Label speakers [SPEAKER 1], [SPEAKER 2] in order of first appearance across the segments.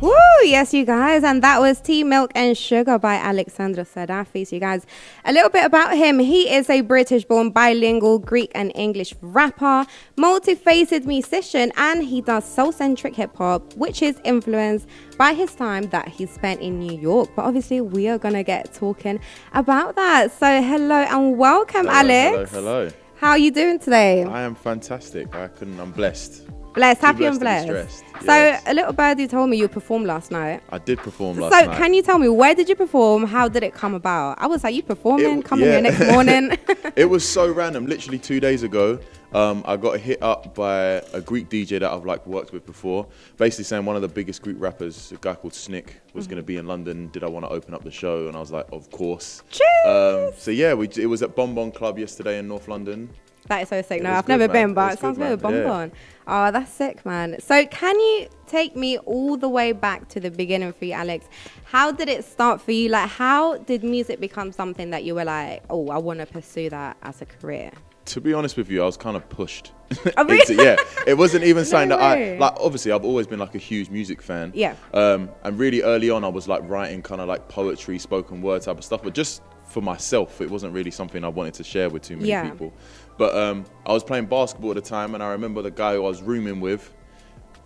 [SPEAKER 1] Woo! Yes, you guys, and that was Tea, Milk, and Sugar by Alexandros Sarafis. You guys, a little bit about him. He is a British-born bilingual Greek and English rapper, multi-faceted musician, and he does soul-centric hip-hop, which is influenced by his time that he spent in New York. But obviously, we are gonna get talking about that. So, hello and welcome,
[SPEAKER 2] Hello,
[SPEAKER 1] Alex.
[SPEAKER 2] Hello, hello.
[SPEAKER 1] How are you doing today?
[SPEAKER 2] I am fantastic. I couldn't. I'm blessed.
[SPEAKER 1] Blessed, happy and
[SPEAKER 2] blessed
[SPEAKER 1] blessed.
[SPEAKER 2] to be stressed,
[SPEAKER 1] So,
[SPEAKER 2] yes.
[SPEAKER 1] a little birdie told me you performed last night.
[SPEAKER 2] I did perform
[SPEAKER 1] So,
[SPEAKER 2] last night.
[SPEAKER 1] So can you tell me where did you perform? How did it come about? I was like, you performing?
[SPEAKER 2] It-
[SPEAKER 1] Coming
[SPEAKER 2] yeah.
[SPEAKER 1] here next morning?
[SPEAKER 2] it was so random. Literally two days ago, um, I got hit up by a Greek DJ that I've like worked with before. Basically saying one of the biggest Greek rappers, a guy called Snik, was going to be in London. Did I want to open up the show? And I was like, of course.
[SPEAKER 1] Cheers!
[SPEAKER 2] Um, so yeah, we, it was at Bon Bon Club yesterday in North London.
[SPEAKER 1] That is so sick.
[SPEAKER 2] It
[SPEAKER 1] No, I've
[SPEAKER 2] good,
[SPEAKER 1] never
[SPEAKER 2] man.
[SPEAKER 1] been, but
[SPEAKER 2] was
[SPEAKER 1] it sounds
[SPEAKER 2] good, man. Yeah.
[SPEAKER 1] Bonbon. Oh, that's sick, man. So, can you take me all the way back to the beginning for you, Alex? How did it start for you? Like, how did music become something that you were like, oh, I want to pursue that as a career?
[SPEAKER 2] To be honest with you, I was kind of pushed.
[SPEAKER 1] Oh,
[SPEAKER 2] into- yeah, it wasn't even something that. I like. Obviously, I've always been like a huge music fan.
[SPEAKER 1] Yeah.
[SPEAKER 2] Um, and really early on, I was like writing kind of like poetry, spoken word type of stuff, but just for myself, it wasn't really something I wanted to share with too many
[SPEAKER 1] Yeah.
[SPEAKER 2] people. But um, I was playing basketball at the time, and I remember the guy who I was rooming with.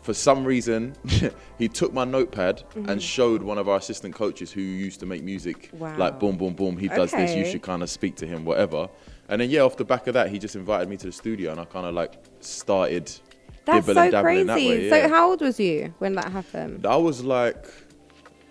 [SPEAKER 2] For some reason, he took my notepad
[SPEAKER 1] Mm-hmm.
[SPEAKER 2] and showed one of our assistant coaches who used to make music,
[SPEAKER 1] Wow.
[SPEAKER 2] like boom, boom, boom. He does this. You should kind of speak to him, whatever. And then yeah, off the back of that, he just invited me to the studio, and I kind of like started
[SPEAKER 1] That's so crazy.
[SPEAKER 2] that way.
[SPEAKER 1] So, how old was you when that happened?
[SPEAKER 2] I was like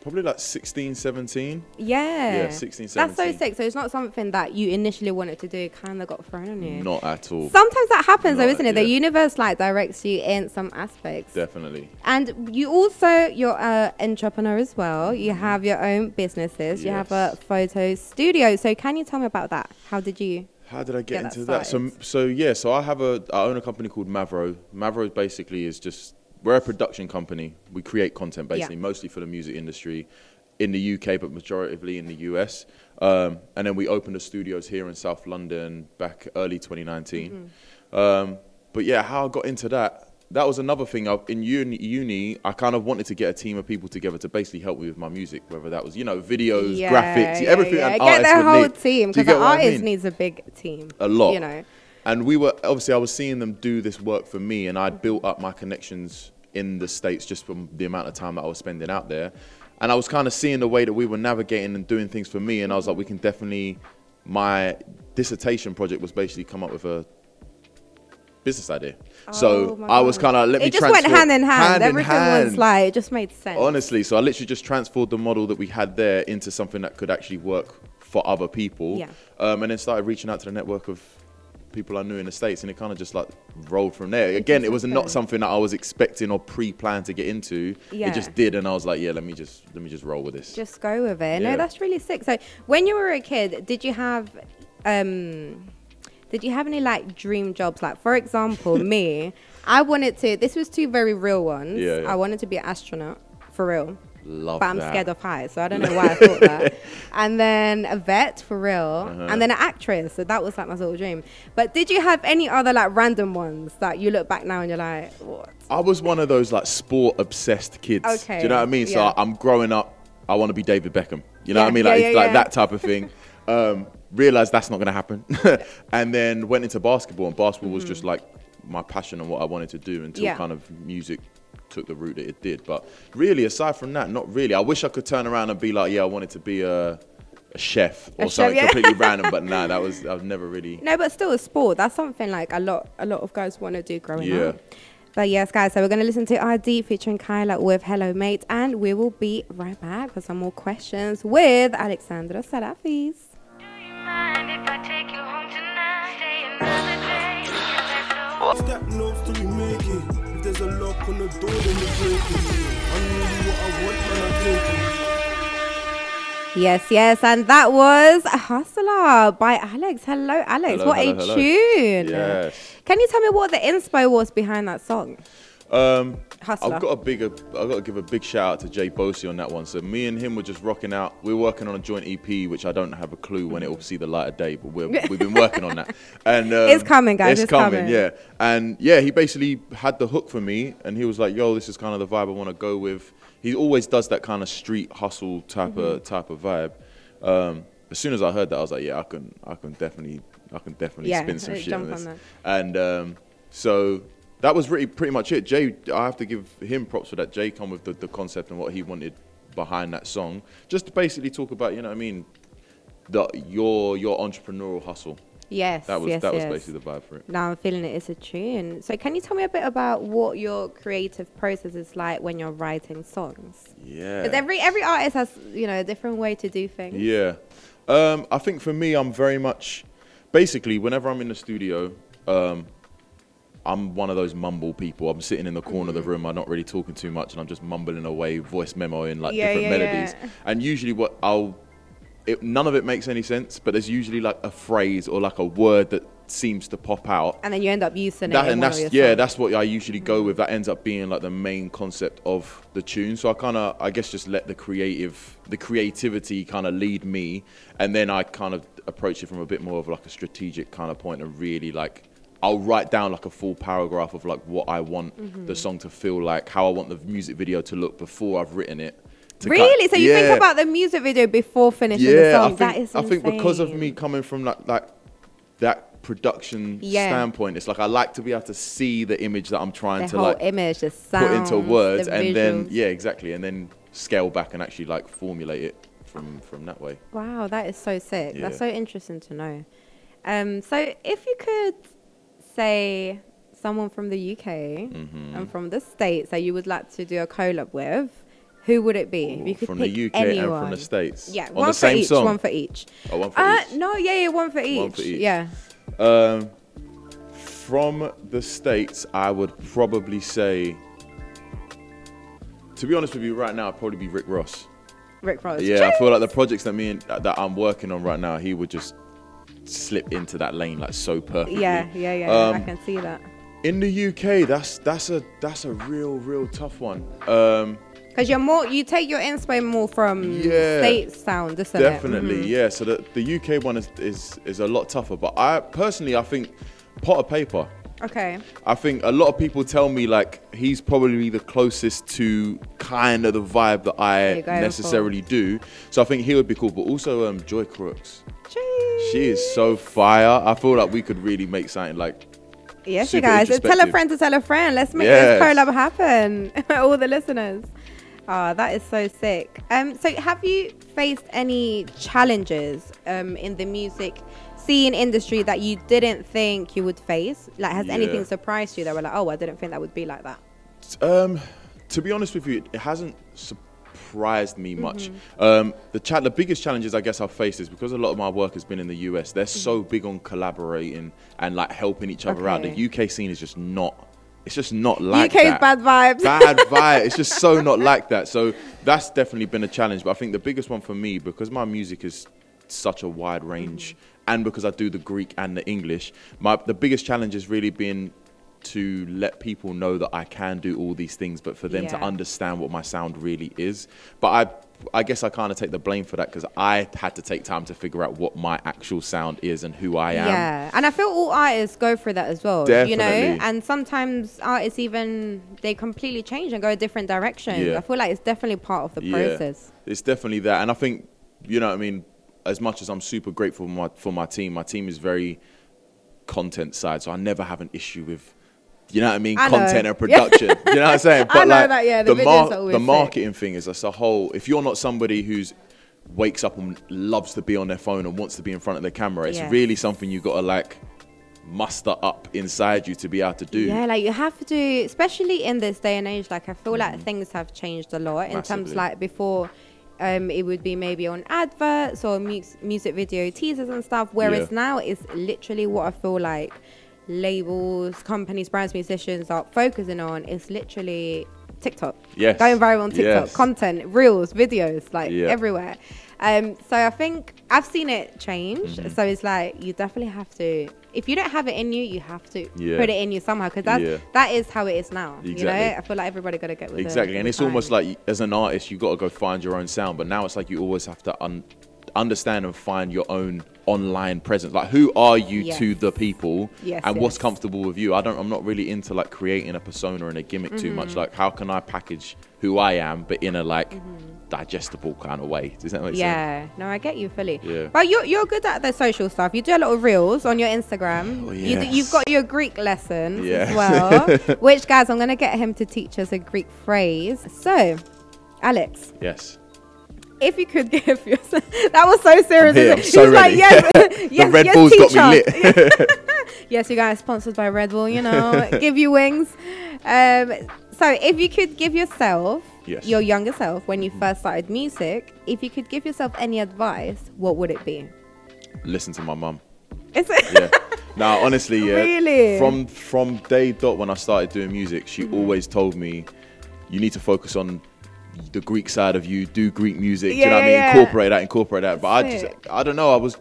[SPEAKER 2] probably like 16, 17.
[SPEAKER 1] Yeah.
[SPEAKER 2] Yeah, 16,
[SPEAKER 1] That's so sick. So, it's not something that you initially wanted to do, kind of got thrown on you.
[SPEAKER 2] Not at all.
[SPEAKER 1] Sometimes that happens, though, isn't it? The universe like directs you in some aspects.
[SPEAKER 2] Definitely.
[SPEAKER 1] And you also you're an entrepreneur as well. You mm-hmm. have your own businesses. You have a photo studio. So can you tell me about that? How did you?
[SPEAKER 2] How did I get
[SPEAKER 1] Get
[SPEAKER 2] into that? So, so yeah, so I have a, I own a company called Mavro. Mavro basically is just, we're a production company. We create content basically,
[SPEAKER 1] Yeah.
[SPEAKER 2] mostly for the music industry in the UK, but majoritively in the US. Um, and then we opened the studios here in South London back early 2019.
[SPEAKER 1] Mm-hmm.
[SPEAKER 2] Um, but yeah, how I got into that, that was another thing. I, in uni, uni, I kind of wanted to get a team of people together to basically help me with my music, whether that was, you know, videos, graphics,
[SPEAKER 1] yeah,
[SPEAKER 2] everything
[SPEAKER 1] yeah.
[SPEAKER 2] an
[SPEAKER 1] Get
[SPEAKER 2] artist
[SPEAKER 1] the whole
[SPEAKER 2] need.
[SPEAKER 1] team because
[SPEAKER 2] you
[SPEAKER 1] the
[SPEAKER 2] I
[SPEAKER 1] artist
[SPEAKER 2] mean?
[SPEAKER 1] needs a big team.
[SPEAKER 2] a lot.
[SPEAKER 1] You know.
[SPEAKER 2] And we were obviously I was seeing them do this work for me, and I'd built up my connections in the states just from the amount of time that I was spending out there, and I was kind of seeing the way that we were navigating and doing things for me, and I was like, we can definitely. My dissertation project was basically come up with a business idea.
[SPEAKER 1] Oh
[SPEAKER 2] so I was kind of let me
[SPEAKER 1] It just went hand in hand.
[SPEAKER 2] in
[SPEAKER 1] Everything was
[SPEAKER 2] hand.
[SPEAKER 1] like it just made sense.
[SPEAKER 2] Honestly, so I literally just transformed the model that we had there into something that could actually work for other people.
[SPEAKER 1] Yeah.
[SPEAKER 2] Um, and then started reaching out to the network of people I knew in the States, and it kind of just like rolled from there. Again, it was not something that I was expecting or pre-planned to get into.
[SPEAKER 1] Yeah.
[SPEAKER 2] It just did, and I was like, yeah, let me just let me just roll with this.
[SPEAKER 1] Just go with it. No, that's really sick. So when you were a kid, did you have um did you have any like dream jobs? Like for example, me, I wanted to this was two very real ones.
[SPEAKER 2] Yeah, yeah.
[SPEAKER 1] I wanted to be an astronaut, for real.
[SPEAKER 2] Love
[SPEAKER 1] But I'm
[SPEAKER 2] that.
[SPEAKER 1] scared of heights, so I don't know why I thought that. And then a vet for real,
[SPEAKER 2] Uh-huh.
[SPEAKER 1] and then an actress. So that was like my sort of dream. But did you have any other like random ones that you look back now and you're like, what?
[SPEAKER 2] I was one of those like sport obsessed kids.
[SPEAKER 1] Okay,
[SPEAKER 2] Do you know what I mean? So
[SPEAKER 1] yeah.
[SPEAKER 2] I'm growing up. I want to be David Beckham. You know
[SPEAKER 1] Yeah,
[SPEAKER 2] what I mean? Like
[SPEAKER 1] yeah,
[SPEAKER 2] like that type of thing. Um, realized that's not going to happen, and then went into basketball. And basketball was just like my passion and what I wanted to do until.
[SPEAKER 1] Yeah.
[SPEAKER 2] kind of music took the route that it did. But really, aside from that, not really. I wish I could turn around and be like, yeah, I wanted to be a, a chef or
[SPEAKER 1] A chef,
[SPEAKER 2] something
[SPEAKER 1] yeah.
[SPEAKER 2] completely random. But nah, that was I've never really.
[SPEAKER 1] No, but still a sport. That's something like a lot a lot of guys want to do growing
[SPEAKER 2] Yeah.
[SPEAKER 1] up. But yes, guys, so we're going to listen to RD featuring Kyla with Hello Mate, and we will be right back for some more questions with
[SPEAKER 3] Alexandros Sarafis. Get
[SPEAKER 4] Step notes till we make it. If there's a lock on the door, then we break it. I know what I want, man, I take it.
[SPEAKER 1] Yes, yes, and that was Hustler by Alex. Hello, Alex.
[SPEAKER 2] Hello,
[SPEAKER 1] what
[SPEAKER 2] hello,
[SPEAKER 1] a
[SPEAKER 2] hello.
[SPEAKER 1] tune.
[SPEAKER 2] Yes.
[SPEAKER 1] Can you tell me what the inspo was behind that song?
[SPEAKER 2] Um,
[SPEAKER 1] Hustler.
[SPEAKER 2] I've got a bigger. I've got to give a big shout out to Jay Bosey on that one. So me and him were just rocking out. We are working on a joint EP, which I don't have a clue when it will see the light of day, but we're, we've been working on that. And um,
[SPEAKER 1] It's coming, guys,
[SPEAKER 2] It's,
[SPEAKER 1] it's
[SPEAKER 2] coming,
[SPEAKER 1] coming.
[SPEAKER 2] yeah. And yeah, he basically had the hook for me, and he was like, "Yo, this is kind of the vibe I want to go with." He always does that kind of street hustle type
[SPEAKER 1] Mm-hmm.
[SPEAKER 2] of type of vibe. Um, as soon as I heard that, I was like, "Yeah, I can, I can definitely, I can definitely
[SPEAKER 1] Yeah,
[SPEAKER 2] spin some
[SPEAKER 1] uh,
[SPEAKER 2] shit on this."
[SPEAKER 1] that.
[SPEAKER 2] And um, so that was really pretty much it. Jay, I have to give him props for that. Jay come with the, the concept and what he wanted behind that song, just to basically talk about, you know what I mean, the, your your entrepreneurial hustle.
[SPEAKER 1] yes,
[SPEAKER 2] That was
[SPEAKER 1] yes,
[SPEAKER 2] that was basically the vibe for it.
[SPEAKER 1] Now I'm feeling it. It's a tune. So can you tell me a bit about what your creative process is like when you're writing songs?
[SPEAKER 2] Yeah.
[SPEAKER 1] Because every every artist has you know a different way to do things.
[SPEAKER 2] Yeah. Um, I think for me, I'm very much basically whenever I'm in the studio, um, I'm one of those mumble people. I'm sitting in the corner of
[SPEAKER 1] Mm-hmm.
[SPEAKER 2] the room. I'm not really talking too much, and I'm just mumbling away, voice memoing like
[SPEAKER 1] Yeah,
[SPEAKER 2] different
[SPEAKER 1] yeah,
[SPEAKER 2] melodies.
[SPEAKER 1] yeah.
[SPEAKER 2] And usually, what I'll it, none of it makes any sense, but there's usually like a phrase or like a word that seems to pop out.
[SPEAKER 1] And then you end up using
[SPEAKER 2] That,
[SPEAKER 1] it.
[SPEAKER 2] and that's yeah,
[SPEAKER 1] songs.
[SPEAKER 2] that's what I usually go with. That ends up being like the main concept of the tune. So I kind of, I guess, just let the creative, the creativity kind of lead me, and then I kind of approach it from a bit more of like a strategic kind of point, and really like. I'll write down like a full paragraph of like what I want
[SPEAKER 1] Mm-hmm.
[SPEAKER 2] the song to feel like, how I want the music video to look before I've written it. to cut-
[SPEAKER 1] Really? So you
[SPEAKER 2] Yeah.
[SPEAKER 1] think about the music video before finishing the
[SPEAKER 2] yeah,
[SPEAKER 1] song?
[SPEAKER 2] I think,
[SPEAKER 1] that is
[SPEAKER 2] I think because of me coming from like like that production
[SPEAKER 1] Yeah.
[SPEAKER 2] standpoint, it's like I like to be able to see the image that I'm trying
[SPEAKER 1] the
[SPEAKER 2] to like
[SPEAKER 1] image, the sound,
[SPEAKER 2] put into words,
[SPEAKER 1] the
[SPEAKER 2] and then yeah, exactly, and then scale back and actually like formulate it from from that way.
[SPEAKER 1] Wow, that is so sick. That's so interesting to know. Um, so if you could say someone from the UK
[SPEAKER 2] Mm-hmm.
[SPEAKER 1] and from the States that you would like to do a collab with, who would it be? If you could
[SPEAKER 2] from
[SPEAKER 1] pick
[SPEAKER 2] the UK
[SPEAKER 1] anyone.
[SPEAKER 2] and from the States.
[SPEAKER 1] Yeah,
[SPEAKER 2] on
[SPEAKER 1] one
[SPEAKER 2] the
[SPEAKER 1] for
[SPEAKER 2] same
[SPEAKER 1] each.
[SPEAKER 2] song.
[SPEAKER 1] One for each.
[SPEAKER 2] Oh, one for
[SPEAKER 1] Uh,
[SPEAKER 2] each.
[SPEAKER 1] no, yeah, yeah, one for each.
[SPEAKER 2] One for each.
[SPEAKER 1] Yeah.
[SPEAKER 2] Um, from the states, I would probably say. To be honest with you, right now, I'd probably be Rick Ross.
[SPEAKER 1] Rick Ross.
[SPEAKER 2] Yeah, I feel like the projects that me and that I'm working on right now, he would just slip into that lane like so perfectly.
[SPEAKER 1] Yeah, yeah, yeah. I
[SPEAKER 2] Um,
[SPEAKER 1] can see that.
[SPEAKER 2] In the UK, that's that's a that's a real real tough one. Um,
[SPEAKER 1] Because you're more, you take your inspo more from
[SPEAKER 2] Yeah.
[SPEAKER 1] state sound, isn't
[SPEAKER 2] definitely,
[SPEAKER 1] it? Mhm.
[SPEAKER 2] yeah. So the the UK one is, is is a lot tougher. But I personally, I think Potter Payper.
[SPEAKER 1] Okay.
[SPEAKER 2] I think a lot of people tell me like he's probably the closest to kind of the vibe that I necessarily do. So I think he would be cool. But also um, Joy Crookes.
[SPEAKER 1] Jeez.
[SPEAKER 2] She is so fire. I feel like we could really make something like
[SPEAKER 1] Yes, you guys. Tell a friend to tell a friend. Let's make
[SPEAKER 2] Yes.
[SPEAKER 1] this collab happen. All the listeners. Oh, that is so sick. Um, so have you faced any challenges um, in the music scene industry that you didn't think you would face? Like, has
[SPEAKER 2] Yeah.
[SPEAKER 1] anything surprised you that were like, oh, I didn't think that would be like that?
[SPEAKER 2] Um, to be honest with you, it hasn't surprised me much.
[SPEAKER 1] Mm-hmm.
[SPEAKER 2] Um, the the biggest challenges I guess I've faced is because a lot of my work has been in the US. They're so
[SPEAKER 1] Mm-hmm.
[SPEAKER 2] big on collaborating and like helping each other out. The UK scene is just not. It's just not like
[SPEAKER 1] UK's
[SPEAKER 2] that.
[SPEAKER 1] bad vibes.
[SPEAKER 2] bad vibe. It's just so not like that. So that's definitely been a challenge. But I think the biggest one for me, because my music is such a wide range,
[SPEAKER 1] Mm-hmm.
[SPEAKER 2] and because I do the Greek and the English, my the biggest challenge has really been to let people know that I can do all these things, but for them to understand what my sound really is. But I, I guess I kind of take the blame for that because I had to take time to figure out what my actual sound is and who I am.
[SPEAKER 1] Yeah, and I feel all artists go through that as well. Definitely. You know, and sometimes artists even they completely change and go a different direction.
[SPEAKER 2] Yeah.
[SPEAKER 1] I feel like it's definitely part of the process.
[SPEAKER 2] It's definitely that, and I think you know, what I mean, as much as I'm super grateful for my for my team, my team is very content side, so I never have an issue with. You know what I mean?
[SPEAKER 1] I know.
[SPEAKER 2] Content and production. you know what I'm saying?
[SPEAKER 1] I know that, yeah, the videos are always
[SPEAKER 2] the marketing thing is as a whole. If you're not somebody who's wakes up and loves to be on their phone and wants to be in front of the camera, it's
[SPEAKER 1] Yes.
[SPEAKER 2] really something you've got to like muster up inside you to be able to do.
[SPEAKER 1] Yeah, like you have to, especially in this day and age. Like I feel like things have changed a lot in terms
[SPEAKER 2] Mm-hmm.
[SPEAKER 1] Like before. Um, it would be maybe on adverts or mu- music video teasers and stuff. Whereas
[SPEAKER 2] Yeah.
[SPEAKER 1] now it's literally what I feel like labels, companies, brands, musicians are focusing on. Is literally TikTok.
[SPEAKER 2] Yes.
[SPEAKER 1] Going viral on TikTok.
[SPEAKER 2] Yes.
[SPEAKER 1] Content, reels, videos, like
[SPEAKER 2] Yeah.
[SPEAKER 1] everywhere. Um, so I think I've seen it change.
[SPEAKER 2] Mm-hmm.
[SPEAKER 1] So it's like you definitely have to if you don't have it in you, you have to
[SPEAKER 2] Yeah.
[SPEAKER 1] put it in you somehow because that's
[SPEAKER 2] Yeah.
[SPEAKER 1] that is how it is now. You know,
[SPEAKER 2] Exactly.
[SPEAKER 1] I feel like everybody got to get with it
[SPEAKER 2] Exactly, and it's
[SPEAKER 1] time.
[SPEAKER 2] almost like as an artist, you got to go find your own sound. But now it's like you always have to un- understand and find your own online presence. Like, who are you
[SPEAKER 1] Yes.
[SPEAKER 2] to the people,
[SPEAKER 1] Yes,
[SPEAKER 2] and what's comfortable with you? I don't. I'm not really into like creating a persona and a gimmick too much.
[SPEAKER 1] Mm-hmm.
[SPEAKER 2] Like, how can I package who I am, but in a like digestible kind of way? Does that make sense?
[SPEAKER 1] Yeah, no, I get you fully.
[SPEAKER 2] Yeah.
[SPEAKER 1] But you're you're good at the social stuff. You do a lot of reels on your Instagram.
[SPEAKER 2] Oh,
[SPEAKER 1] you do,
[SPEAKER 2] yes.
[SPEAKER 1] you've got your Greek lessons
[SPEAKER 2] Yes.
[SPEAKER 1] as well. which guys, I'm gonna get him to teach us a Greek phrase. So, Alex,
[SPEAKER 2] Yes.
[SPEAKER 1] If you could give yourself that was so serious.
[SPEAKER 2] here? I'm so
[SPEAKER 1] was like,
[SPEAKER 2] ready.
[SPEAKER 1] yes, yes,
[SPEAKER 2] Red
[SPEAKER 1] yes,
[SPEAKER 2] Bull's got me
[SPEAKER 1] teacher. yes, you guys sponsored by Red Bull. You know, give you wings. Um, so, if you could give yourself
[SPEAKER 2] Yes.
[SPEAKER 1] your younger self when you first started music, if you could give yourself any advice, what would it be?
[SPEAKER 2] Listen to my mum.
[SPEAKER 1] Is it?
[SPEAKER 2] yeah. Now, honestly, yeah.
[SPEAKER 1] Really?
[SPEAKER 2] From from day dot when I started doing music, she
[SPEAKER 1] Mm-hmm.
[SPEAKER 2] always told me, you need to focus on the Greek side of you. Do Greek music. do you know what I
[SPEAKER 1] Yeah,
[SPEAKER 2] mean?
[SPEAKER 1] yeah.
[SPEAKER 2] Incorporate that. Incorporate that. But I just. I don't know. I was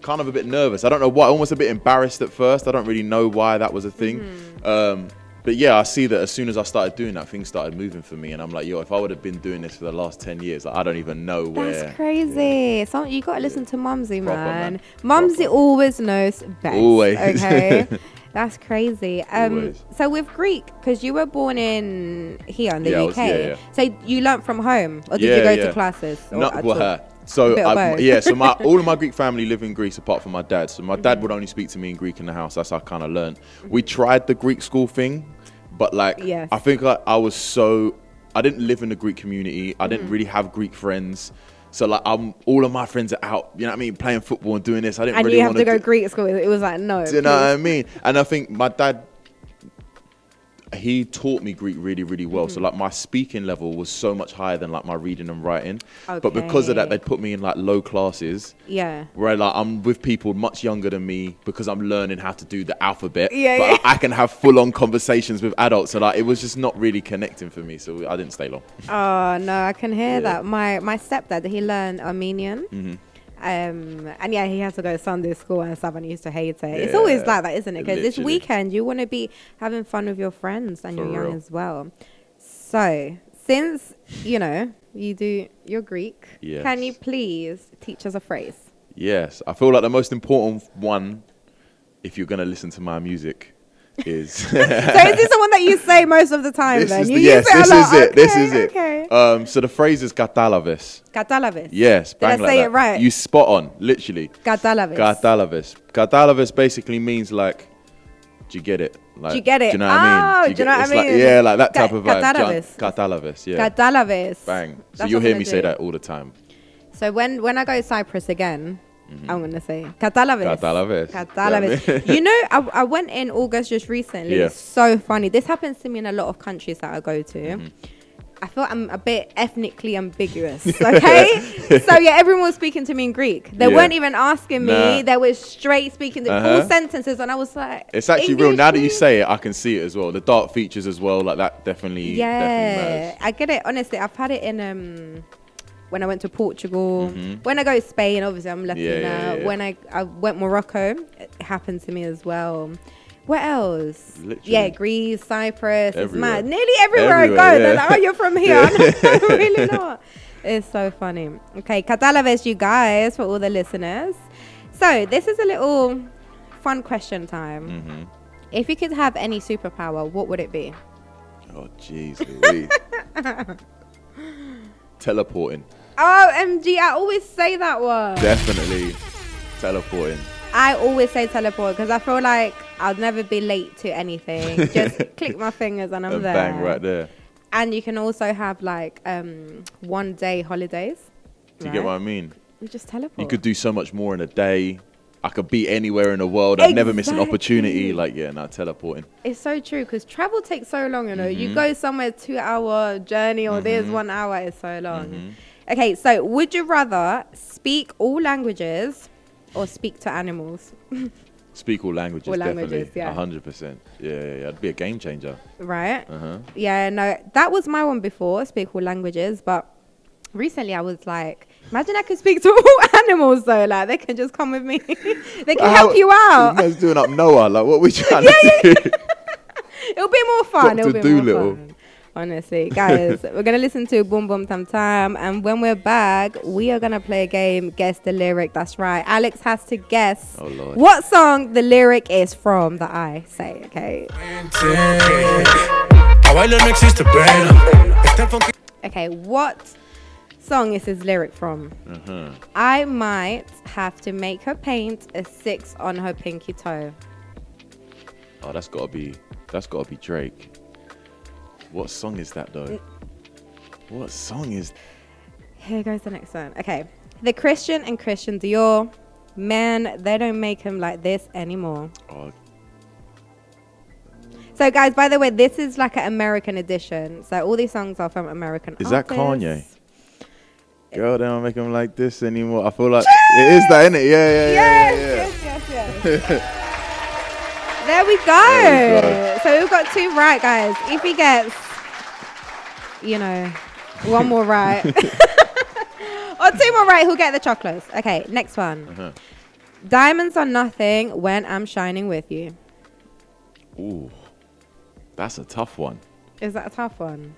[SPEAKER 2] kind of a bit nervous. I don't know why. Almost a bit embarrassed at first. I don't really know why that was a thing.
[SPEAKER 1] Mm-hmm.
[SPEAKER 2] Um, but yeah, I see that as soon as I started doing that, things started moving for me, and I'm like, yo, if I would have been doing this for the last ten years, like, I don't even know where.
[SPEAKER 1] That's crazy. So you got to listen to Mumsy,
[SPEAKER 2] Proper,
[SPEAKER 1] man.
[SPEAKER 2] man.
[SPEAKER 1] Mumsy
[SPEAKER 2] Proper.
[SPEAKER 1] always knows best.
[SPEAKER 2] Always.
[SPEAKER 1] Okay. That's crazy. Um, so with Greek, because you were born in here in the
[SPEAKER 2] Yeah,
[SPEAKER 1] UK,
[SPEAKER 2] was- yeah,
[SPEAKER 1] so you learnt from home, or did you go to classes? or
[SPEAKER 2] No, well. So I, yeah, so my all of my Greek family live in Greece apart from my dad. So my
[SPEAKER 1] Mm-hmm.
[SPEAKER 2] dad would only speak to me in Greek in the house. That's how I kind of learned. We tried the Greek school thing, but like
[SPEAKER 1] Yes.
[SPEAKER 2] I think like I was so I didn't live in the Greek community. I didn't really have Greek friends. So like I'm all of my friends are out. You know what I mean? Playing football and doing this. I didn't
[SPEAKER 1] And
[SPEAKER 2] really
[SPEAKER 1] you have to go
[SPEAKER 2] do-
[SPEAKER 1] Greek school. It was like no.
[SPEAKER 2] do you know what I mean? And I think my dad, he taught me Greek really, really well.
[SPEAKER 1] Mm-hmm.
[SPEAKER 2] So like my speaking level was so much higher than like my reading and writing. But because of that,
[SPEAKER 1] Okay.
[SPEAKER 2] they put me in like low classes
[SPEAKER 1] Yeah.
[SPEAKER 2] where like I'm with people much younger than me because I'm learning how to do the alphabet.
[SPEAKER 1] Yeah,
[SPEAKER 2] but
[SPEAKER 1] yeah.
[SPEAKER 2] I, I can have full on conversations with adults. So like it was just not really connecting for me. So I didn't stay long.
[SPEAKER 1] Oh no, I can hear
[SPEAKER 2] Yeah.
[SPEAKER 1] that. My my stepdad, he learned Armenian.
[SPEAKER 2] Mm-hmm.
[SPEAKER 1] Um, and yeah, he has to go to Sunday school and stuff, and he used to hate it. It's always like that, isn't it? Because this weekend you want to be having fun with your friends and
[SPEAKER 2] For
[SPEAKER 1] you're young
[SPEAKER 2] real.
[SPEAKER 1] as well. So, since you know you do, you're Greek.
[SPEAKER 2] Yes.
[SPEAKER 1] Can you please teach us a phrase?
[SPEAKER 2] Yes, I feel like the most important one, if you're gonna listen to my music, is.
[SPEAKER 1] so is this the one that you say most of the time?
[SPEAKER 2] This
[SPEAKER 1] then you
[SPEAKER 2] the,
[SPEAKER 1] use
[SPEAKER 2] yes,
[SPEAKER 1] it a
[SPEAKER 2] this
[SPEAKER 1] lot.
[SPEAKER 2] is it. this
[SPEAKER 1] Okay,
[SPEAKER 2] is it.
[SPEAKER 1] Okay.
[SPEAKER 2] Um, so the phrase is katalaves.
[SPEAKER 1] Katalavis.
[SPEAKER 2] Yes,
[SPEAKER 1] Did I
[SPEAKER 2] bang like
[SPEAKER 1] say
[SPEAKER 2] that.
[SPEAKER 1] it right?
[SPEAKER 2] You spot on, literally.
[SPEAKER 1] Katalavis.
[SPEAKER 2] Katalaves. Katalaves basically means like, do you get it? Like,
[SPEAKER 1] Do you get it?
[SPEAKER 2] Do you know what I
[SPEAKER 1] Oh,
[SPEAKER 2] mean?
[SPEAKER 1] do you know what I
[SPEAKER 2] it's like-
[SPEAKER 1] mean?
[SPEAKER 2] yeah, like that type of vibe.
[SPEAKER 1] katalaves.
[SPEAKER 2] Katalaves. Yeah.
[SPEAKER 1] Katalavis.
[SPEAKER 2] bang. So
[SPEAKER 1] That's
[SPEAKER 2] you'll hear me say that all the time.
[SPEAKER 1] So when when I go to Cyprus again, I'm gonna say Katalavis.
[SPEAKER 2] Katalavis.
[SPEAKER 1] Katalavis. you know, I, I went in August just recently.
[SPEAKER 2] Yeah.
[SPEAKER 1] It's so funny. This happens to me in a lot of countries that I go to.
[SPEAKER 2] Mm-hmm.
[SPEAKER 1] I feel I'm a bit ethnically ambiguous. Okay, so yeah, everyone was speaking to me in Greek. They
[SPEAKER 2] Yeah.
[SPEAKER 1] weren't even asking me.
[SPEAKER 2] Nah.
[SPEAKER 1] They were straight speaking the
[SPEAKER 2] Uh-huh.
[SPEAKER 1] full sentences, and I was like,
[SPEAKER 2] It's actually real. Now that you say it, I can see it as well. The dark features as well. Like that definitely.
[SPEAKER 1] Yeah,
[SPEAKER 2] Definitely.
[SPEAKER 1] I get it. Honestly, I've had it in um when I went to Portugal. When I go to Spain, obviously I'm Latina.
[SPEAKER 2] Mm-hmm. yeah, yeah.
[SPEAKER 1] When I I went Morocco, it happened to me as well. Where else?
[SPEAKER 2] Literally.
[SPEAKER 1] Yeah, Greece, Cyprus. It's mad. Nearly everywhere, I
[SPEAKER 2] Everywhere,
[SPEAKER 1] go, they're like, "Oh, you're from here." I'm really not. It's so funny. Okay, Katalaves, you guys, for all the listeners. So this is a little fun question time.
[SPEAKER 2] Mm-hmm.
[SPEAKER 1] If you could have any superpower, what would it be?
[SPEAKER 2] Oh jeez, Teleporting.
[SPEAKER 1] Oh, MG, I always say that one.
[SPEAKER 2] Definitely teleporting.
[SPEAKER 1] I always say teleport because I feel like I'll never be late to anything. Just click my fingers and I'm
[SPEAKER 2] and
[SPEAKER 1] there.
[SPEAKER 2] bang right there.
[SPEAKER 1] And you can also have like um, one day holidays.
[SPEAKER 2] Do you get what I mean?
[SPEAKER 1] You just teleport.
[SPEAKER 2] You could do so much more in a day. I could be anywhere in the world. I'd never miss an opportunity. Like, yeah, now teleporting.
[SPEAKER 1] It's so true because travel takes so long. You know,
[SPEAKER 2] Mm-hmm.
[SPEAKER 1] you go somewhere two hour journey or there's one hour. It's so long.
[SPEAKER 2] Mm-hmm.
[SPEAKER 1] Okay, so would you rather speak all languages or speak to animals?
[SPEAKER 2] Speak all languages,
[SPEAKER 1] All languages,
[SPEAKER 2] definitely.
[SPEAKER 1] yeah.
[SPEAKER 2] Hundred percent. Yeah, yeah, yeah. It'd be a game changer.
[SPEAKER 1] right?
[SPEAKER 2] Uh-huh.
[SPEAKER 1] Yeah, no, that was my one before, speak all languages. But recently I was like, Imagine I could speak to all animals though. Like they can just come with me. they can
[SPEAKER 2] How-
[SPEAKER 1] help you out.
[SPEAKER 2] You guys doing up Noah? Like, what we trying to do?
[SPEAKER 1] It'll be more fun.
[SPEAKER 2] Dr.
[SPEAKER 1] It'll be more
[SPEAKER 2] Dolittle.
[SPEAKER 1] fun. Honestly, guys, we're gonna listen to Boom Boom Tam Tam, and when we're back, we are gonna play a game. Guess the lyric. That's right. Alex has to guess
[SPEAKER 2] Oh, Lord.
[SPEAKER 1] what song the lyric is from that I say. Okay.
[SPEAKER 4] Ahora no existe pena. Este funky
[SPEAKER 1] Okay. What song is his lyric from?
[SPEAKER 2] Uh-huh.
[SPEAKER 1] I might have to make her paint a six on her pinky toe.
[SPEAKER 2] Oh, that's gotta be that's gotta be Drake. What song is that though? What song is?
[SPEAKER 1] Here goes the next one. Okay. The Christian and Christian Dior. Man, they don't make him like this anymore.
[SPEAKER 2] Oh,
[SPEAKER 1] So, guys, by the way, this is like an American edition. So, all these songs are from American
[SPEAKER 2] Is that. Kanye? girl, they don't make him like this anymore. I feel like it is that, innit? Yeah, yeah, yeah,
[SPEAKER 1] Yes,
[SPEAKER 2] yeah,
[SPEAKER 1] yes, yes, yes. there we go.
[SPEAKER 2] There we
[SPEAKER 1] So, we've got two right, guys. If he gets, you know, one more right, or two more right, who'll get the chocolates. Okay, next one.
[SPEAKER 2] Uh-huh.
[SPEAKER 1] Diamonds are nothing when I'm shining with you.
[SPEAKER 2] Ooh, that's a tough one.
[SPEAKER 1] Is that a tough one?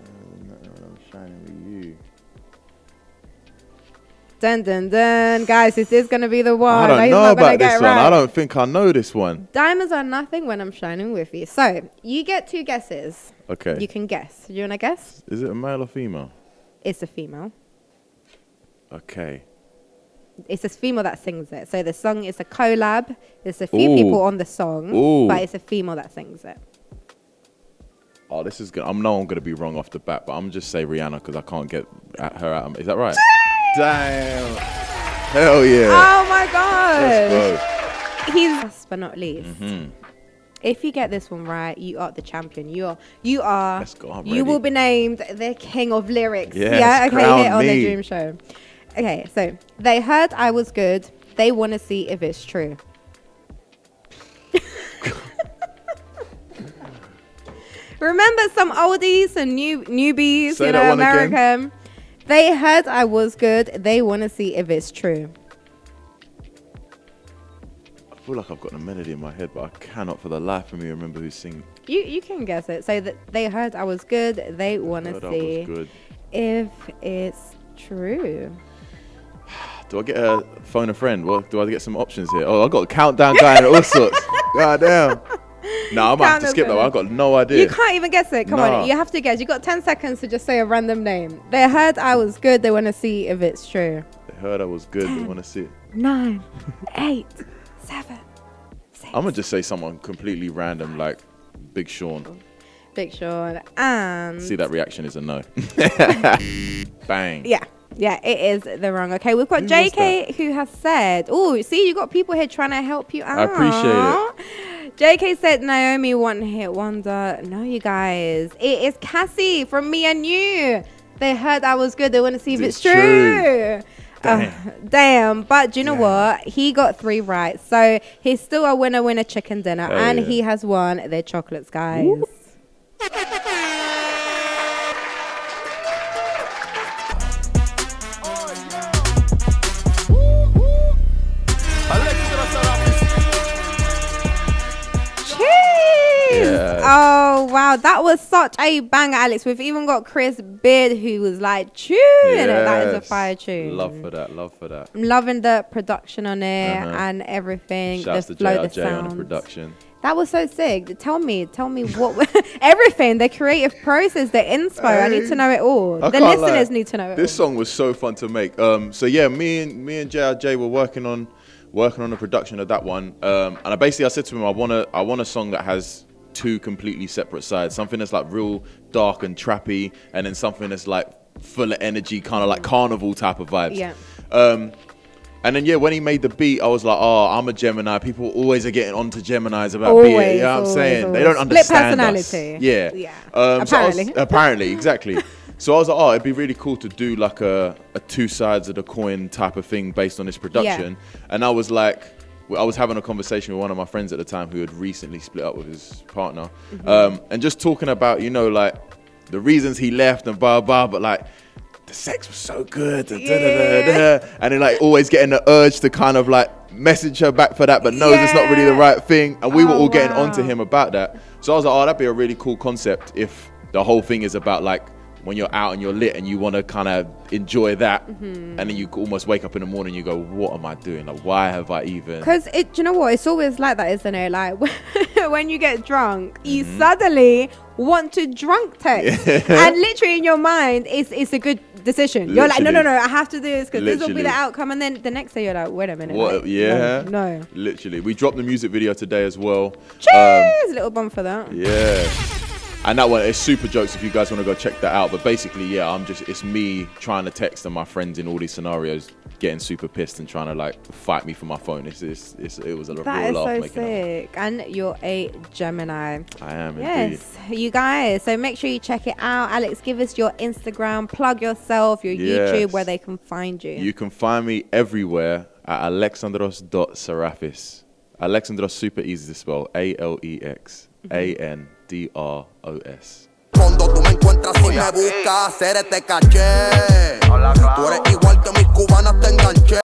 [SPEAKER 1] Dun dun dun, guys! This is gonna be the one.
[SPEAKER 2] I don't
[SPEAKER 1] He's
[SPEAKER 2] know about this one. I don't think I know this one.
[SPEAKER 1] Diamonds are nothing when I'm shining with you. So you get two guesses.
[SPEAKER 2] Okay.
[SPEAKER 1] You can guess. You wanna guess?
[SPEAKER 2] is it a male or female?
[SPEAKER 1] It's a female.
[SPEAKER 2] Okay.
[SPEAKER 1] It's a female that sings it. So the song is a collab. There's a few
[SPEAKER 2] Ooh.
[SPEAKER 1] people on the song,
[SPEAKER 2] Ooh.
[SPEAKER 1] but it's a female that sings it.
[SPEAKER 2] Oh, this is good. I'm know I'm gonna be wrong off the bat, but I'm just say Rihanna because I can't get at her out. Is that right? Damn. Hell yeah.
[SPEAKER 1] Oh my god! He's last but not least.
[SPEAKER 2] Mhm.
[SPEAKER 1] If you get this one right, you are the champion. You are. You are.
[SPEAKER 2] Let's go, I'm
[SPEAKER 1] you
[SPEAKER 2] ready.
[SPEAKER 1] will be named the king of lyrics.
[SPEAKER 2] Yes,
[SPEAKER 1] yeah. Okay.
[SPEAKER 2] crown
[SPEAKER 1] Here on the. Dream Show. Okay. So they heard I was good. They want to see if it's true. Remember some oldies and new newbies,
[SPEAKER 2] Say
[SPEAKER 1] you
[SPEAKER 2] that
[SPEAKER 1] know,
[SPEAKER 2] one again.
[SPEAKER 1] They heard I was good. They want to see if it's true.
[SPEAKER 2] I feel like I've got a melody in my head, but I cannot for the life of me remember who's singing.
[SPEAKER 1] You you can guess it. So that they heard I was good. They want to
[SPEAKER 2] Heard I
[SPEAKER 1] see
[SPEAKER 2] good.
[SPEAKER 1] if it's true.
[SPEAKER 2] Do I get a phone a friend? Well, do I get some options here? Oh, I got a countdown guy and all sorts. God damn. No, I might have to skip that one. I've got no idea.
[SPEAKER 1] You can't even guess it. Come
[SPEAKER 2] Nah.
[SPEAKER 1] on, you have to guess. You got ten seconds to just say a random name. They heard I was good. They want to see if it's true.
[SPEAKER 2] They heard I was good. They want to see it.
[SPEAKER 1] Nine, eight, seven, six.
[SPEAKER 2] I'm gonna just say someone completely random, like Big Sean.
[SPEAKER 1] Big Sean and
[SPEAKER 2] See that reaction is a no. Bang.
[SPEAKER 1] Yeah. Yeah, it is the wrong. Okay, we've got
[SPEAKER 2] Who was
[SPEAKER 1] JK who has said, "Oh, see, you got people here trying to help you out."
[SPEAKER 2] I appreciate
[SPEAKER 1] it. JK said Naomi one hit wonder. No, you guys, it is Cassie from Me and You. They heard I was good. They want to see if
[SPEAKER 2] It's
[SPEAKER 1] it's true.
[SPEAKER 2] Damn.
[SPEAKER 1] Uh, damn, but do you know what? He got three right, so he's still a winner, winner chicken dinner,
[SPEAKER 2] Hell
[SPEAKER 1] and
[SPEAKER 2] yeah.
[SPEAKER 1] he has won their chocolates, guys. Was such a banger, Alex. We've even got Chris Beard who was like tune. That is a fire tune.
[SPEAKER 2] Love for that. Love for that.
[SPEAKER 1] I'm loving the production on it
[SPEAKER 2] Uh-huh.
[SPEAKER 1] and everything.
[SPEAKER 2] Shouts
[SPEAKER 1] the
[SPEAKER 2] to
[SPEAKER 1] flow, the
[SPEAKER 2] JRJ on the production.
[SPEAKER 1] That was so sick. Tell me, tell me what everything, the creative process, the inspo. I need to know it all.
[SPEAKER 2] I
[SPEAKER 1] the
[SPEAKER 2] can't lie.
[SPEAKER 1] listeners need to know it
[SPEAKER 2] This
[SPEAKER 1] all.
[SPEAKER 2] song was so fun to make. Um, so yeah, me and me and JRJ were working on working on the production of that one. Um, and I basically I said to him, I want a I want a song that has two completely separate sides. Something that's like real dark and trappy, and then something that's like full of energy, kind of like carnival type of vibes.
[SPEAKER 1] Yeah.
[SPEAKER 2] Um, and then yeah, when he made the beat, I was like, oh, I'm a Gemini. People always are getting onto Geminis about being.
[SPEAKER 1] Always,
[SPEAKER 2] You know what I'm
[SPEAKER 1] always,
[SPEAKER 2] saying? They don't
[SPEAKER 1] Split
[SPEAKER 2] understand us.
[SPEAKER 1] personality.
[SPEAKER 2] Yeah.
[SPEAKER 1] Yeah.
[SPEAKER 2] Um, so was-
[SPEAKER 1] Apparently.
[SPEAKER 2] apparently, exactly. So I was like, oh, it'd be really cool to do like a, a two sides of the coin type of thing based on this production. Yeah. And I was like, I was having a conversation with one of my friends at the time who had recently split up with his partner,
[SPEAKER 1] Mm-hmm.
[SPEAKER 2] um, and just talking about you know like the reasons he left and blah blah. But like the sex was so good, da, da, da, da, da," and then like always getting the urge to kind of like message her back for that, but knows it's not really the right thing. And we were
[SPEAKER 1] Oh,
[SPEAKER 2] all getting onto
[SPEAKER 1] wow.
[SPEAKER 2] him about that. So I was like, oh, that'd be a really cool concept if the whole thing is about like when you're out and you're lit and you want to kind of enjoy that,
[SPEAKER 1] Mm-hmm.
[SPEAKER 2] and then you almost wake up in the morning, you go, what am I doing? Like, why have I even?
[SPEAKER 1] Because it, do you know what? It's always like that, isn't it? Like when you get drunk, you
[SPEAKER 2] Mm-hmm.
[SPEAKER 1] suddenly want to drunk text, and literally in your mind, it's it's a good decision. You're like, no, no, no, I have to do this because this will be the outcome. And then the next day, you're like, wait a minute,
[SPEAKER 2] What?
[SPEAKER 1] like,
[SPEAKER 2] Yeah.
[SPEAKER 1] no, no.
[SPEAKER 2] Literally, we dropped the music video today as well. Um,
[SPEAKER 1] Cheers, little bump for that.
[SPEAKER 2] Yeah. And that one, is super jokes if you guys want to go check that out. But basically, yeah, I'm just, it's me trying to text and my friends in all these scenarios getting super pissed and trying to like fight me for my phone. It's, it's, it's it was a
[SPEAKER 1] That
[SPEAKER 2] real
[SPEAKER 1] is
[SPEAKER 2] laugh
[SPEAKER 1] so
[SPEAKER 2] making that.
[SPEAKER 1] sick. And you're a Gemini.
[SPEAKER 2] I am indeed.
[SPEAKER 1] Yes, you guys. So make sure you check it out. Alex, give us your Instagram, plug yourself, your YouTube, where they can find you.
[SPEAKER 2] You can find me everywhere at alexandros.sarafis. Alexandros super easy to spell. A L E X A N D R O S.
[SPEAKER 5] Cuando tú me encuentras y me buscas, hacer este caché. Tú eres igual que mis cubanas, te enganché.